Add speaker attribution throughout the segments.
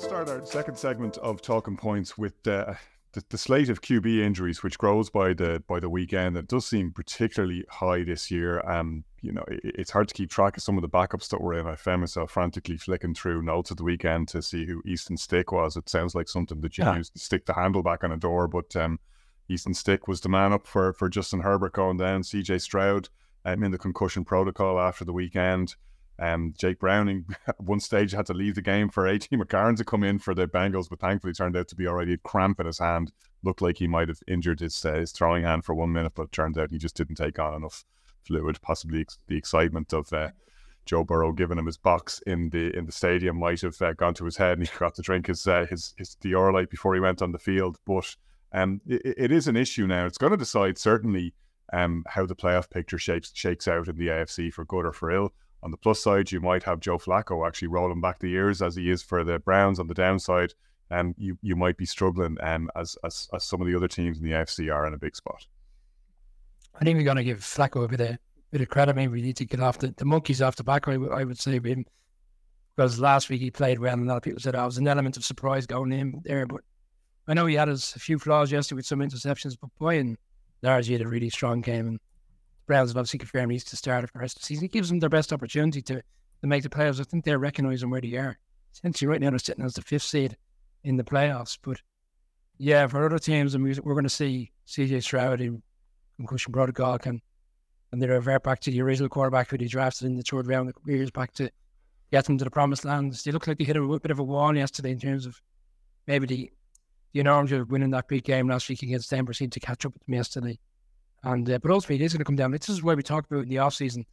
Speaker 1: let's start our second segment of talking points with uh, the, the, slate of QB injuries, which grows by the by the weekend. It does seem particularly high this year. Um, you know, it, it's hard to keep track of some of the backups that were in. I found myself frantically flicking through notes at the weekend to see who Easton Stick was. It sounds like something that you yeah. use to stick the handle back on a door, but um, Easton Stick was the man up for for Justin Herbert going down. CJ Stroud um, in the concussion protocol after the weekend. Um, Jake Browning at one stage had to leave the game for A.J. McCarron to come in for the Bengals, but thankfully turned out to be already a cramp in his hand. Looked like he might have injured his, uh, his throwing hand for one minute, but it turns out he just didn't take on enough fluid. Possibly ex- the excitement of uh, Joe Burrow giving him his box in the in the stadium might have uh, gone to his head, and he got to drink his uh, his his Dioralyte before he went on the field. But um, it, it is an issue now. It's going to decide certainly um, how the playoff picture shapes shakes out in the AFC for good or for ill. On the plus side, you might have Joe Flacco actually rolling back the years as he is for the Browns. On the downside, um, you you might be struggling um, as, as as some of the other teams in the AFC are in a big spot.
Speaker 2: I think we're going to give Flacco a bit of bit of credit. Maybe we need to get off the, the monkeys off the back. I, I would say him because last week he played well, and a lot of people said oh, was an element of surprise going in there. But I know he had his, a few flaws yesterday with some interceptions, but boy, and largely had a really strong game. And Browns have obviously confirmed he's to start for the rest of the season. It gives them their best opportunity to, to make the playoffs. I think they're recognising where they are. Essentially, right now they're sitting as the fifth seed in the playoffs. But yeah, for other teams, we're going to see CJ Stroud and Christian protocol can and they revert back to the original quarterback who they drafted in the third round a couple years back to get them to the promised land. They look like they hit a bit of a wall yesterday in terms of maybe the the enormity of winning that big game last week against Denver seemed to catch up with them yesterday. And uh, but ultimately, it is going to come down. This is where we talked about in the off season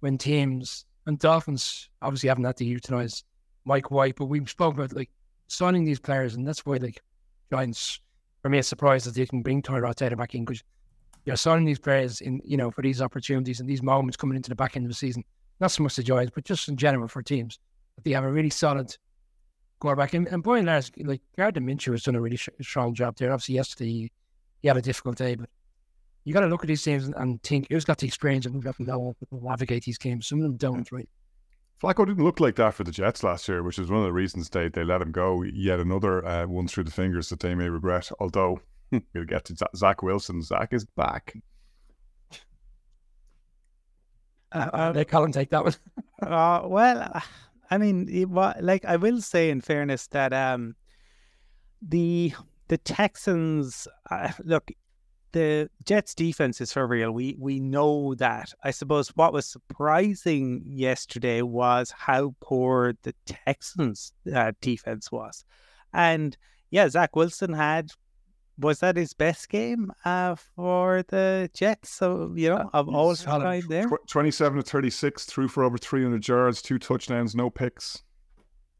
Speaker 2: when teams and Dolphins obviously haven't had to utilize Mike White, but we spoke about like signing these players, and that's why like Giants for me, it's surprised that they can bring Tyrod Taylor back in because you're signing these players in you know for these opportunities and these moments coming into the back end of the season. Not so much the Giants, but just in general for teams that they have a really solid quarterback. And, and boy large, like Gardner Minshew has done a really sh- strong job there. Obviously, yesterday he, he had a difficult day, but you got to look at these teams and, and think who's got the experience and who's got the navigate these games. Some of them don't, right?
Speaker 1: Flacco didn't look like that for the Jets last year, which is one of the reasons they, they let him go. Yet another uh, one through the fingers that they may regret. Although we'll get to Zach Wilson. Zach is back.
Speaker 2: Uh, uh, they can't take that one.
Speaker 3: uh, well, I mean, like I will say, in fairness, that um, the the Texans uh, look the Jets defense is for real. We we know that. I suppose what was surprising yesterday was how poor the Texans uh, defense was. And yeah, Zach Wilson had was that his best game uh, for the Jets? So you know, uh, I've always tried there.
Speaker 1: Twenty-seven to thirty-six, threw for over three hundred yards, two touchdowns, no picks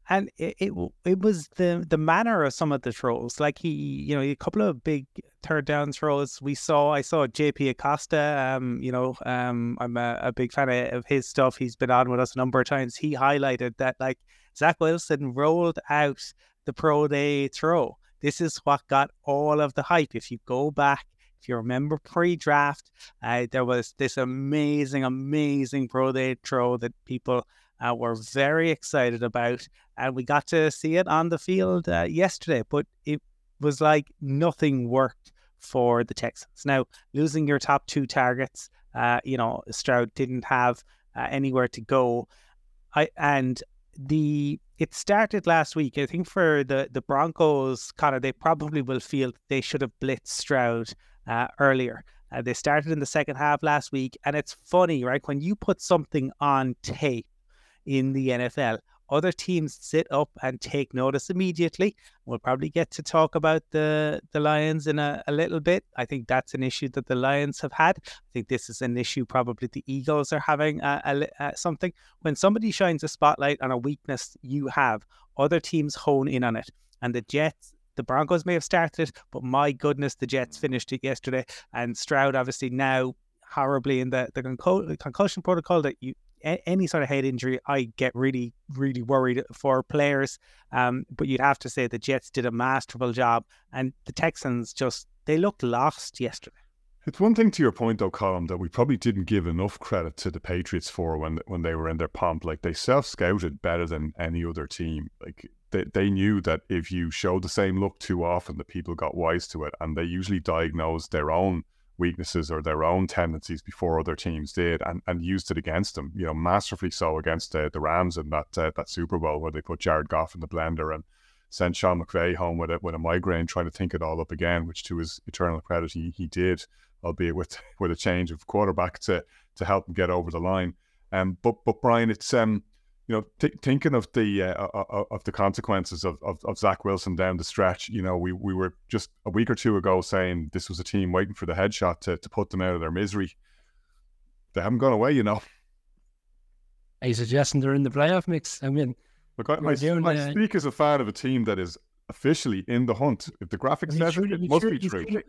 Speaker 3: and it, it, it was the the manner of some of the throws. Like he, you know, a couple of big third down throws. We saw. I saw JP Acosta. Um, you know, um, I'm a, a big fan of, of his stuff. He's been on with us a number of times. He highlighted that like Zach Wilson rolled out the pro day throw. This is what got all of the hype. If you go back if you remember pre-draft, uh, there was this amazing, amazing pro day throw that people uh, we're very excited about, and we got to see it on the field uh, yesterday. But it was like nothing worked for the Texans. Now, losing your top two targets, uh, you know, Stroud didn't have uh, anywhere to go. I and the it started last week. I think for the the Broncos, kind of they probably will feel they should have blitzed Stroud uh, earlier. Uh, they started in the second half last week, and it's funny, right? When you put something on tape in the NFL. Other teams sit up and take notice immediately. We'll probably get to talk about the, the Lions in a, a little bit. I think that's an issue that the Lions have had. I think this is an issue probably the Eagles are having uh, a, a, a, uh, something. When somebody shines a spotlight on a weakness you have, other teams hone in on it. And the Jets the Broncos may have started it, but my goodness, the Jets finished it yesterday. And Stroud, obviously, now horribly in the, the concussion protocol that you any sort of head injury, I get really, really worried for players. Um, but you'd have to say the Jets did a masterful job, and the Texans just they looked lost yesterday.
Speaker 1: It's one thing to your point, though, Colin, that we probably didn't give enough credit to the Patriots for when when they were in their pomp. Like they self scouted better than any other team. Like they, they knew that if you showed the same look too often, the people got wise to it, and they usually diagnosed their own weaknesses or their own tendencies before other teams did, and, and used it against them. You know, masterfully so against uh, the Rams in that uh, that Super Bowl where they put Jared Goff in the blender and sent Sean McVay home with a with a migraine, trying to think it all up again. Which, to his eternal credit, he he did albeit with with a change of quarterback to to help him get over the line. Um, but but Brian, it's um, you know, t- thinking of the uh, of the consequences of, of, of Zach Wilson down the stretch. You know, we we were just a week or two ago saying this was a team waiting for the headshot to to put them out of their misery. They haven't gone away, you know.
Speaker 2: Are you suggesting they're in the playoff mix? I mean,
Speaker 1: look, I, I, doing, I uh, speak as a fan of a team that is officially in the hunt. If the graphics says it, it must be true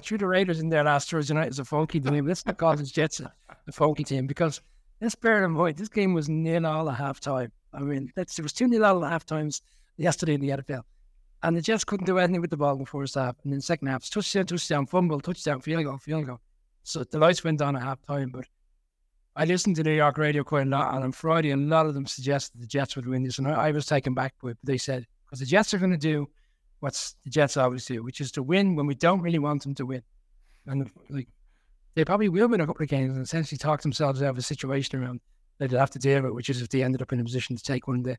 Speaker 2: threw the Raiders in there last Thursday night as a funky team. Let's not call the Jets a, a funky team because let's bear in mind this game was nil all at half time. I mean, that's, was 2 nil all at half times yesterday in the NFL. And the Jets couldn't do anything with the ball in the first half. And then second half, touchdown, touchdown, fumble, touchdown, field goal, field goal. So the lights went on at half time. But I listened to New York radio quite a lot. And on Friday, a lot of them suggested the Jets would win this. And I, I was taken back by it. But they said, because the Jets are going to do what the Jets always do, which is to win when we don't really want them to win. And like they probably will win a couple of games and essentially talk themselves out of a situation around that they'll have to deal with, which is if they ended up in a position to take one of the,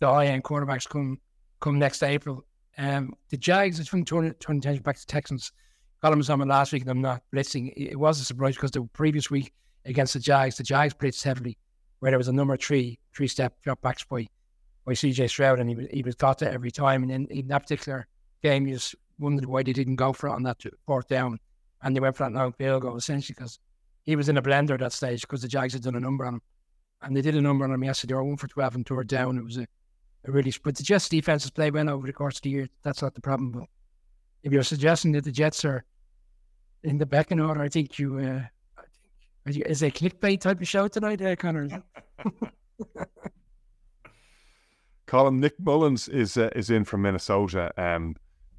Speaker 2: the high end quarterbacks come come next April. Um, the Jags, it's from turning turn attention back to Texans. Colm was on it last week and I'm not blitzing. It was a surprise because the previous week against the Jags, the Jags blitzed heavily, where there was a number three, three step drop backs by by CJ Stroud, and he was, he was got to every time. And then in that particular game, you just wondered why they didn't go for it on that fourth down. And they went for that long field goal essentially because he was in a blender at that stage because the Jags had done a number on him. And they did a number on him yesterday. They were one for 12 and third down. It was a, a really, but the Jets defense has played well over the course of the year. That's not the problem. But if you're suggesting that the Jets are in the back in order, I think you, uh, I think, is a clickbait type of show tonight, uh, Connor?
Speaker 1: Colm Nick Mullens is uh, is in from Minnesota. Um,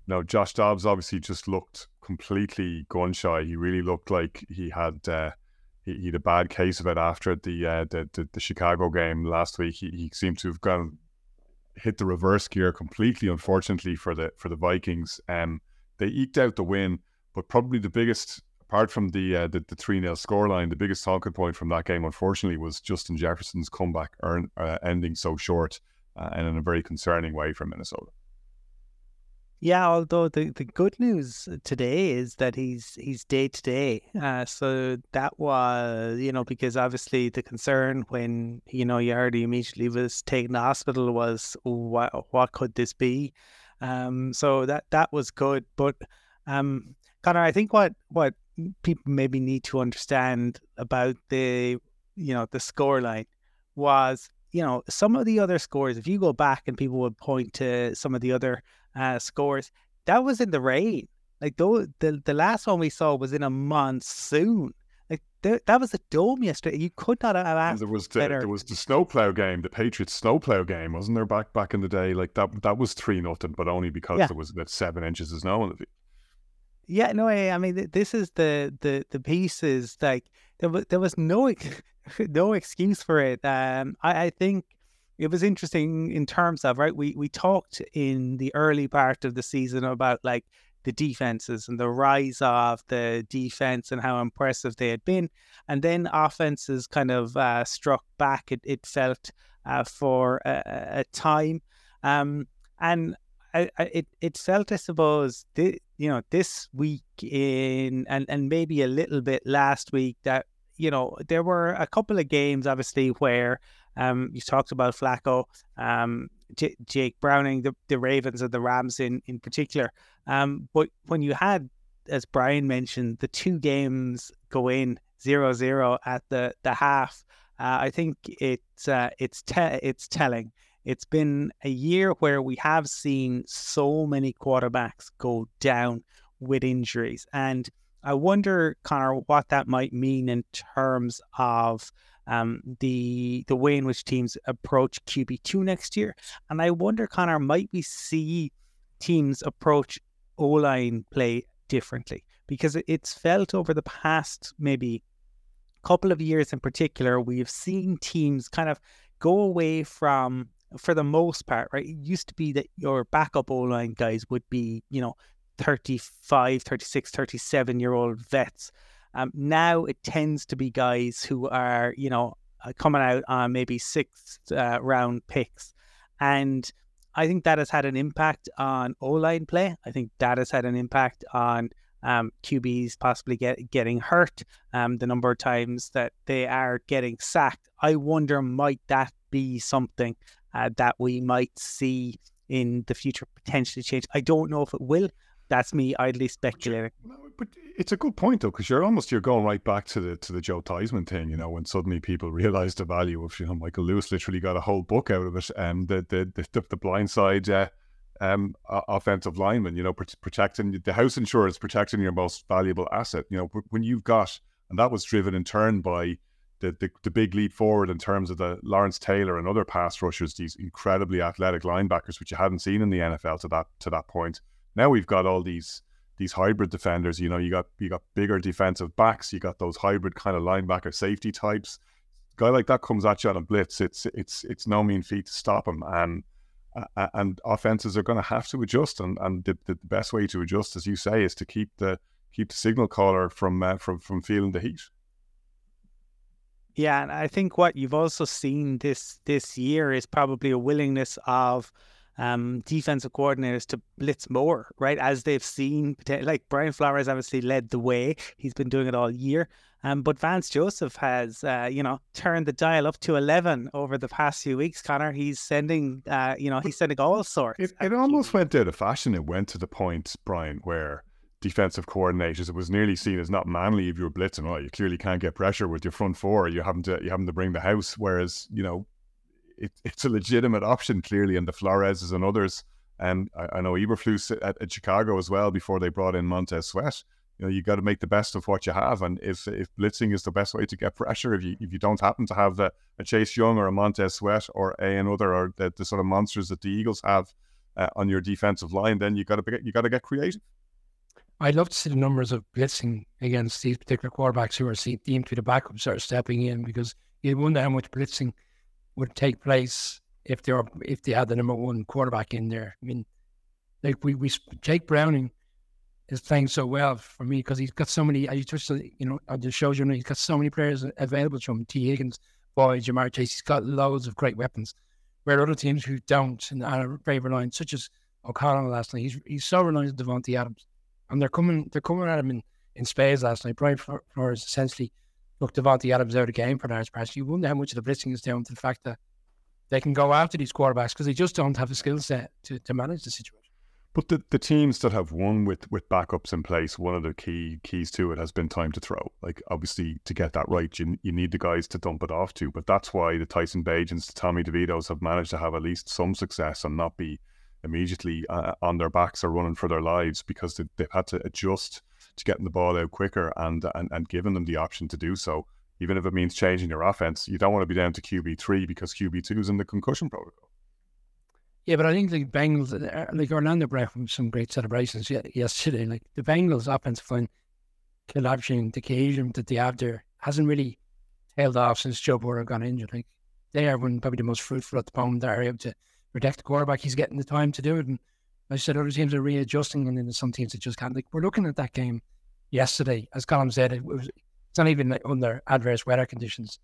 Speaker 1: no, Josh Dobbs obviously just looked completely gun shy. He really looked like he had uh, he, he, had a bad case of it after the uh, the, the, the Chicago game last week. He, he seemed to have gone hit the reverse gear completely. Unfortunately for the for the Vikings, um, they eked out the win, but probably the biggest apart from the uh, the, the three 0 scoreline, the biggest talking point from that game, unfortunately, was Justin Jefferson's comeback earn, uh, ending so short uh, and in a very concerning way for Minnesota.
Speaker 3: Yeah, although the, the good news today is that he's he's day to day. Uh, so that was you know because obviously the concern when you know you he immediately was taken to hospital was what what could this be? Um, so that that was good. But um, Connor, I think what what people maybe need to understand about the you know the score line was you know, some of the other scores, if you go back and people would point to some of the other uh, scores, that was in the rain. Like the, the the last one we saw was in a monsoon. Like th- that was a dome yesterday. You could not have asked
Speaker 1: there was the, better. there was the snowplow game, the Patriots snowplow game, wasn't there back back in the day? Like that that was three nothing, but only because yeah. there was about seven inches of snow in the field.
Speaker 3: Yeah, no, I, I mean this is the the the pieces like there was there was no no excuse for it. Um, I, I think it was interesting in terms of right. We we talked in the early part of the season about like the defenses and the rise of the defense and how impressive they had been, and then offenses kind of uh, struck back. It it felt uh, for a, a time, um, and I, I, it it felt I suppose the, you know this week in and and maybe a little bit last week that you know, there were a couple of games, obviously, where um, you talked about Flacco, um, J- Jake Browning, the, the Ravens and the Rams in, in particular. Um, but when you had, as Brian mentioned, the two games go in 0 0 at the, the half, uh, I think it's, uh, it's, te- it's telling. It's been a year where we have seen so many quarterbacks go down with injuries. And I wonder, Connor, what that might mean in terms of um, the the way in which teams approach QB two next year. And I wonder, Connor, might we see teams approach O line play differently because it's felt over the past maybe couple of years in particular, we've seen teams kind of go away from, for the most part, right? It used to be that your backup O line guys would be, you know, 35, 36, 37 year old vets. Um, now it tends to be guys who are, you know, uh, coming out on maybe sixth uh, round picks. And I think that has had an impact on O line play. I think that has had an impact on um, QBs possibly get, getting hurt, um, the number of times that they are getting sacked. I wonder, might that be something uh, that we might see in the future potentially change? I don't know if it will. That's me idly speculating.
Speaker 1: But it's a good point though, because you're almost you're going right back to the to the Joe Theismann thing, you know, when suddenly people realised the value of you know Michael Lewis literally got a whole book out of it, and the the the, the blind side. Uh, um, offensive lineman, you know, protecting the house insurance, protecting your most valuable asset. You know, when you've got, and that was driven in turn by the, the, the big leap forward in terms of the Lawrence Taylor and other pass rushers, these incredibly athletic linebackers, which you hadn't seen in the NFL to that to that point. Now we've got all these these hybrid defenders. You know, you got you got bigger defensive backs, you got those hybrid kind of linebacker safety types. A guy like that comes at you on a blitz. It's it's it's no mean feat to stop him. And and offenses are going to have to adjust. And, and the, the best way to adjust, as you say, is to keep the keep the signal caller from uh, from from feeling the heat.
Speaker 3: Yeah, and I think what you've also seen this this year is probably a willingness of um, defensive coordinators to blitz more, right? As they've seen, like Brian Flores obviously led the way. He's been doing it all year. Um, but Vance Joseph has, uh, you know, turned the dial up to 11 over the past few weeks, Connor. He's sending, uh, you know, he's sending all sorts.
Speaker 1: It, it almost went out of fashion. It went to the point, Brian, where defensive coordinators, it was nearly seen as not manly if you were blitzing. Oh, you clearly can't get pressure with your front four. You having to, you having to bring the house. Whereas, you know, it, it's a legitimate option clearly, and the Floreses and others. And I, I know Eberflus at, at, Chicago as well before they brought in Montez Sweat. You know, you got to make the best of what you have, and if if blitzing is the best way to get pressure, if you if you don't happen to have the, a Chase Young or a Montez Sweat or a another or the, the sort of monsters that the Eagles have uh, on your defensive line, then you got to you got to get creative.
Speaker 2: I'd love to see the numbers of blitzing against these particular quarterbacks who are deemed to be the backups are stepping in because you wonder how much blitzing would take place if they are if they had the number one quarterback in there. I mean, like we we Jake Browning is playing so well for me because he's got so many. I touched, you know, I just showed you, he's got so many players available to him. Tee Higgins, Boyd, Ja'Marr Chase. He's got loads of great weapons. Where other teams who don't and are very reliant, such as O'Connell last night, he's he's so reliant on Davante Adams, and they're coming they're coming at him in, in spades last night. Brian Flores essentially look, Davante Adams out of game for Lawrence Pass. You wonder how much of the blitzing is down to the fact that they can go after these quarterbacks because they just don't have the skill set to, to manage the situation.
Speaker 1: But the, the teams that have won with, with backups in place, one of the key keys to it has been time to throw. Like obviously to get that right, you, you need the guys to dump it off to. But that's why the Tyson Bagents, the Tommy DeVitos have managed to have at least some success and not be immediately uh, on their backs or running for their lives because they, they've had to adjust to getting the ball out quicker and, and and giving them the option to do so. Even if it means changing your offense, you don't want to be down to QB three because QB two is in the concussion protocol.
Speaker 2: Yeah, but I think the Bengals, uh, like Orlando Brown, some great celebrations yesterday. Like the Bengals' offensive line collapsing, the occasion that they have there hasn't really held off since Joe Burrow got injured. Like they are one probably the most fruitful at the moment. They're able to protect the quarterback. He's getting the time to do it, and I said other teams are readjusting, and then some teams that just can't. Like we're looking at that game yesterday, as Colin said, it was it's not even like under adverse weather conditions.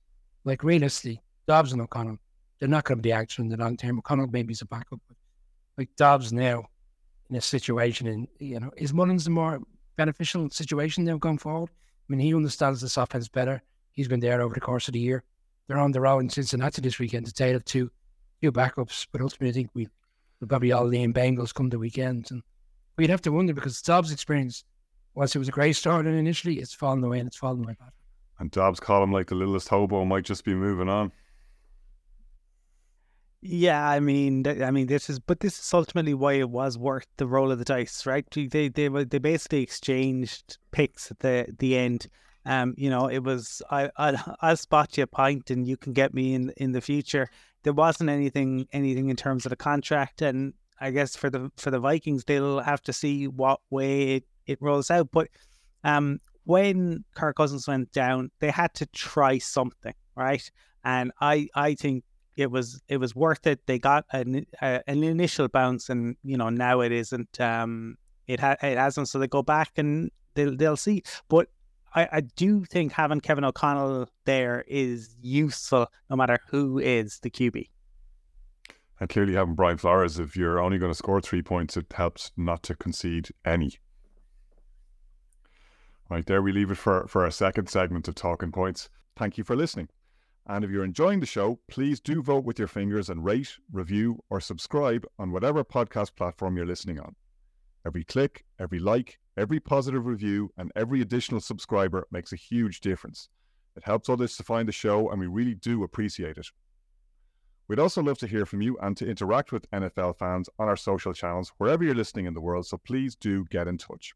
Speaker 2: Like realistically, Dobbs and O'Connell, they're not going to be action in the long term. O'Connell maybe is a backup, but like Dobbs now in a situation, and you know, is Mullens the more beneficial situation now going forward? I mean, he understands this offense better. He's been there over the course of the year. They're on the road in Cincinnati this weekend to take two two backups, but ultimately, I think we we'll probably all name Bengals come the weekend. And we'd have to wonder because Dobbs' experience, once it was a great start and initially, it's fallen away and it's fallen away bad.
Speaker 1: And Dobbs call him like the littlest hobo might just be moving on.
Speaker 3: Yeah, I mean, I mean, this is, but this is ultimately why it was worth the roll of the dice, right? They they they basically exchanged picks at the the end. Um, you know, it was I I'll, I'll spot you a pint and you can get me in in the future there wasn't anything anything in terms of the contract, and I guess for the for the Vikings, they'll have to see what way it it rolls out. But um, when Kirk Cousins went down, they had to try something, right? And I I think it was it was worth it. They got an a, an initial bounce, and you know now it isn't. Um, it ha- it hasn't. So they go back and they'll they'll see. But I, I do think having Kevin O'Connell there is useful, no matter who is the QB.
Speaker 1: And clearly, having Brian Flores, if you're only going to score three points, it helps not to concede any. Right there, we leave it for, for our second segment of Talking Points. Thank you for listening. And if you're enjoying the show, please do vote with your fingers and rate, review, or subscribe on whatever podcast platform you're listening on. Every click, every like, every positive review, and every additional subscriber makes a huge difference. It helps others to find the show, and we really do appreciate it. We'd also love to hear from you and to interact with NFL fans on our social channels wherever you're listening in the world, so please do get in touch.